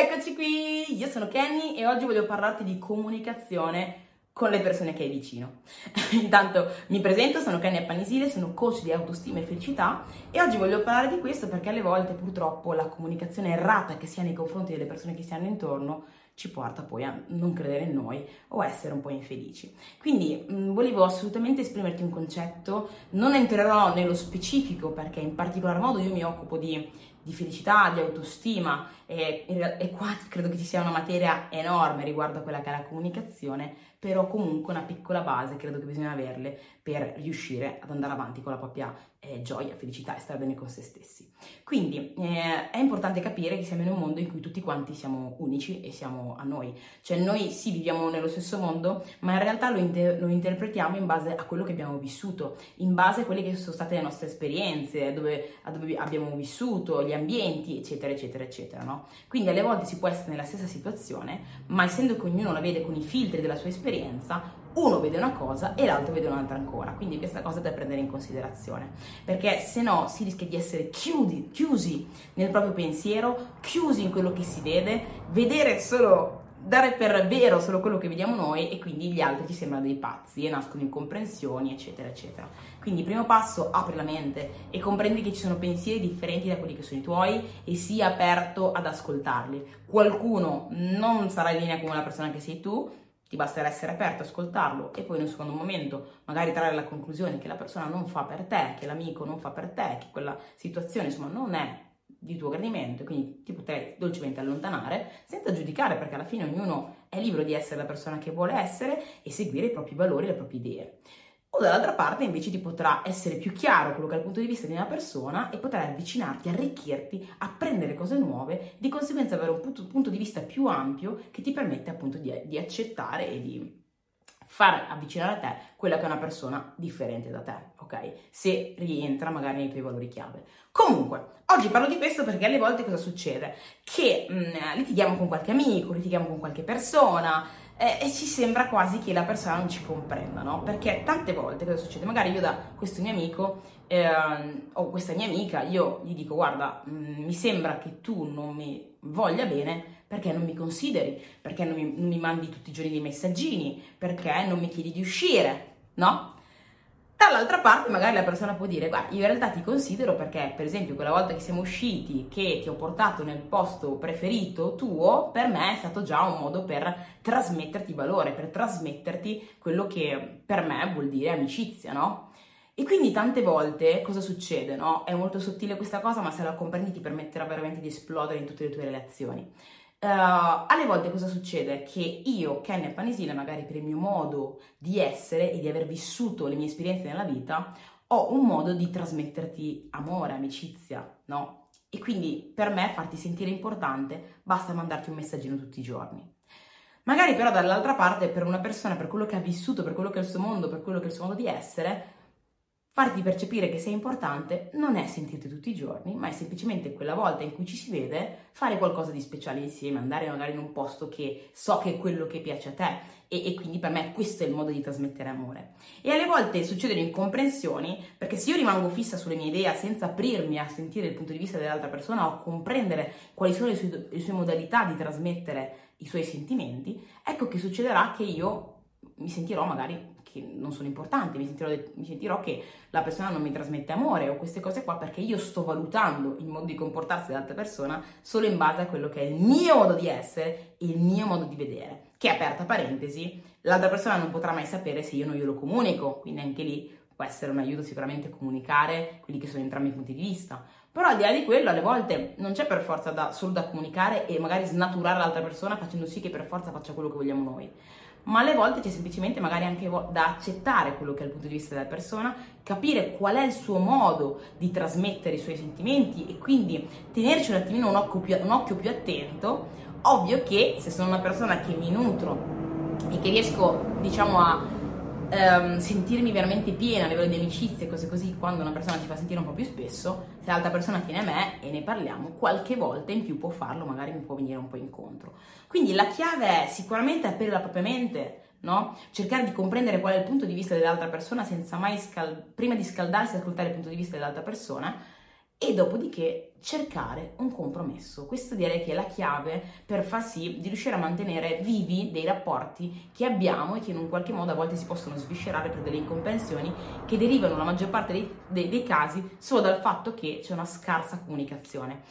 Eccoci qui, io sono Kenny e oggi voglio parlarti di comunicazione con le persone che hai vicino. Intanto mi presento, sono Kenny Appanisile, sono coach di autostima e felicità e oggi voglio parlare di questo perché alle volte purtroppo la comunicazione errata che si ha nei confronti delle persone che si hanno intorno ci porta poi a non credere in noi o essere un po' infelici. Quindi mh, volevo assolutamente esprimerti un concetto, non entrerò nello specifico perché in particolar modo io mi occupo di, di felicità, di autostima e, e qua credo che ci sia una materia enorme riguardo a quella che è la comunicazione, però comunque una piccola base credo che bisogna averle per riuscire ad andare avanti con la propria eh, gioia, felicità e stare bene con se stessi. Quindi eh, è importante capire che siamo in un mondo in cui tutti quanti siamo unici e siamo a noi, cioè noi sì viviamo nello stesso mondo, ma in realtà lo, inter- lo interpretiamo in base a quello che abbiamo vissuto, in base a quelle che sono state le nostre esperienze, dove, a dove abbiamo vissuto, gli ambienti, eccetera, eccetera, eccetera. No? Quindi alle volte si può essere nella stessa situazione, ma essendo che ognuno la vede con i filtri della sua esperienza, uno vede una cosa e l'altro vede un'altra ancora. Quindi questa cosa da prendere in considerazione, perché se no si rischia di essere chiudi, chiusi nel proprio pensiero, chiusi in quello che si vede, vedere solo dare per vero solo quello che vediamo noi e quindi gli altri ci sembrano dei pazzi e nascono incomprensioni, eccetera, eccetera. Quindi, primo passo, apri la mente e comprendi che ci sono pensieri differenti da quelli che sono i tuoi e sii aperto ad ascoltarli. Qualcuno non sarà in linea con la persona che sei tu, ti basterà essere aperto, ascoltarlo e poi in un secondo momento magari trarre la conclusione che la persona non fa per te, che l'amico non fa per te, che quella situazione insomma non è di tuo gradimento, quindi ti potrei dolcemente allontanare senza giudicare perché alla fine ognuno è libero di essere la persona che vuole essere e seguire i propri valori le proprie idee. O dall'altra parte invece ti potrà essere più chiaro quello che è il punto di vista di una persona e potrai avvicinarti, arricchirti, apprendere cose nuove, di conseguenza avere un punto di vista più ampio che ti permette appunto di, di accettare e di far avvicinare a te quella che è una persona differente da te, ok? Se rientra magari nei tuoi valori chiave. Comunque, oggi parlo di questo perché alle volte cosa succede? Che mh, mm, litighiamo con qualche amico, litighiamo con qualche persona, eh, e ci sembra quasi che la persona non ci comprenda, no? Perché tante volte cosa succede? Magari io da questo mio amico eh, o questa mia amica, io gli dico guarda, mh, mm, mi sembra che tu non mi voglia bene perché non mi consideri, perché non mi, non mi mandi tutti i giorni dei messaggini, perché non mi chiedi di uscire, no? Dall'altra parte magari la persona può dire, guarda, io in realtà ti considero perché, per esempio, quella volta che siamo usciti, che ti ho portato nel posto preferito tuo, per me è stato già un modo per trasmetterti valore, per trasmetterti quello che per me vuol dire amicizia, no? E quindi tante volte cosa succede, no? È molto sottile questa cosa, ma se la comprendi ti permetterà veramente di esplodere in tutte le tue relazioni. Uh, alle volte cosa succede? Che io, Kenya Panisile, magari per il mio modo di essere e di aver vissuto le mie esperienze nella vita, ho un modo di trasmetterti amore, amicizia, no? E quindi per me farti sentire importante basta mandarti un messaggino tutti i giorni. Magari però dall'altra parte per una persona, per quello che ha vissuto, per quello che è il suo mondo, per quello che è il suo modo di essere, farti percepire che sei importante non è sentirti tutti i giorni, ma è semplicemente quella volta in cui ci si vede fare qualcosa di speciale insieme, andare magari in un posto che so che è quello che piace a te e, e quindi per me questo è il modo di trasmettere amore. E alle volte succedono incomprensioni perché se io rimango fissa sulle mie idee senza aprirmi a sentire il punto di vista dell'altra persona o comprendere quali sono le sue, le sue modalità di trasmettere i suoi sentimenti, ecco che succederà che io mi sentirò magari che non sono importanti, mi sentirò, mi sentirò, che la persona non mi trasmette amore o queste cose qua perché io sto valutando il modo di comportarsi dell'altra persona solo in base a quello che è il mio modo di essere e il mio modo di vedere. Che aperta parentesi, l'altra persona non potrà mai sapere se io non glielo comunico, quindi anche lì può essere un aiuto sicuramente comunicare quelli che sono entrambi i punti di vista. Però al di là di quello, alle volte non c'è per forza da, solo da comunicare e magari snaturare l'altra persona facendo sì che per forza faccia quello che vogliamo noi ma alle volte c'è semplicemente magari anche da accettare quello che è il punto di vista della persona, capire qual è il suo modo di trasmettere i suoi sentimenti e quindi tenerci un attimino un occhio più, un occhio più attento. Ovvio che se sono una persona che mi nutro e che riesco, diciamo, a ehm, sentirmi veramente piena a livello di amicizie cose così, quando una persona ci fa sentire un po' più spesso, se l'altra persona tiene a me e ne parliamo, qualche volta in più può farlo, magari mi può venire un po' incontro. Quindi la chiave è sicuramente aprire la propria mente, no? Cercare di comprendere qual è il punto di vista dell'altra persona senza mai, scal- prima di scaldarsi ascoltare il punto di vista dell'altra persona e dopodiché cercare un compromesso. Questo direi che è la chiave per far sì di riuscire a mantenere vivi dei rapporti che abbiamo e che in un qualche modo a volte si possono sviscerare per delle incomprensioni che derivano la maggior parte dei, dei, dei casi solo dal fatto che c'è una scarsa comunicazione.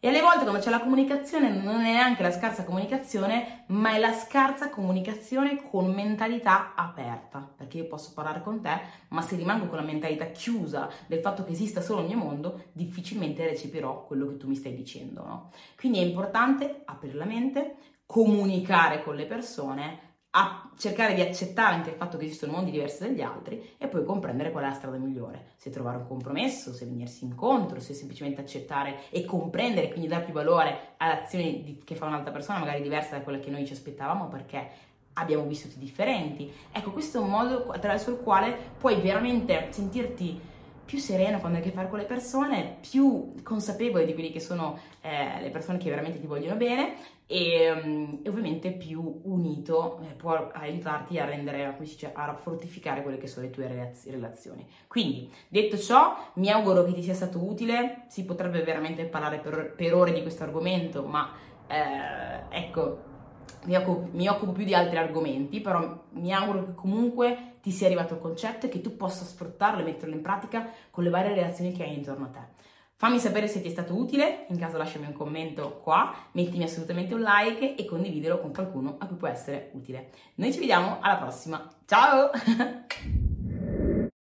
E alle volte quando c'è la comunicazione non è neanche la scarsa comunicazione, ma è la scarsa comunicazione con mentalità aperta. Perché io posso parlare con te, ma se rimango con la mentalità chiusa del fatto che esista solo il mio mondo, difficilmente recepirò quello che tu mi stai dicendo. No? Quindi è importante aprire la mente, comunicare con le persone a cercare di accettare anche il fatto che esistono mondi diversi dagli altri e poi comprendere qual è la strada migliore, se trovare un compromesso, se venirsi incontro, se semplicemente accettare e comprendere, quindi dare più valore alle azioni di, che fa un'altra persona, magari diversa da quella che noi ci aspettavamo perché abbiamo vissuti differenti. Ecco, questo è un modo attraverso il quale puoi veramente sentirti più sereno quando hai a che fare con le persone, più consapevole di quelle che sono eh, le persone che veramente ti vogliono bene e, um, e ovviamente più unito eh, può aiutarti a rendere, come si dice, a fortificare quelle che sono le tue relazioni. Quindi, detto ciò, mi auguro che ti sia stato utile, si potrebbe veramente parlare per, per ore di questo argomento, ma eh, ecco, mi occupo, mi occupo, più di altri argomenti, però mi auguro che comunque ti sia arrivato il concetto e che tu possa sfruttarlo e metterlo in pratica con le varie relazioni che hai intorno a te. Fammi sapere se ti è stato utile, in caso lasciami un commento qua, mettimi assolutamente un like e condividilo con qualcuno a cui può essere utile. Noi ci vediamo alla prossima, ciao!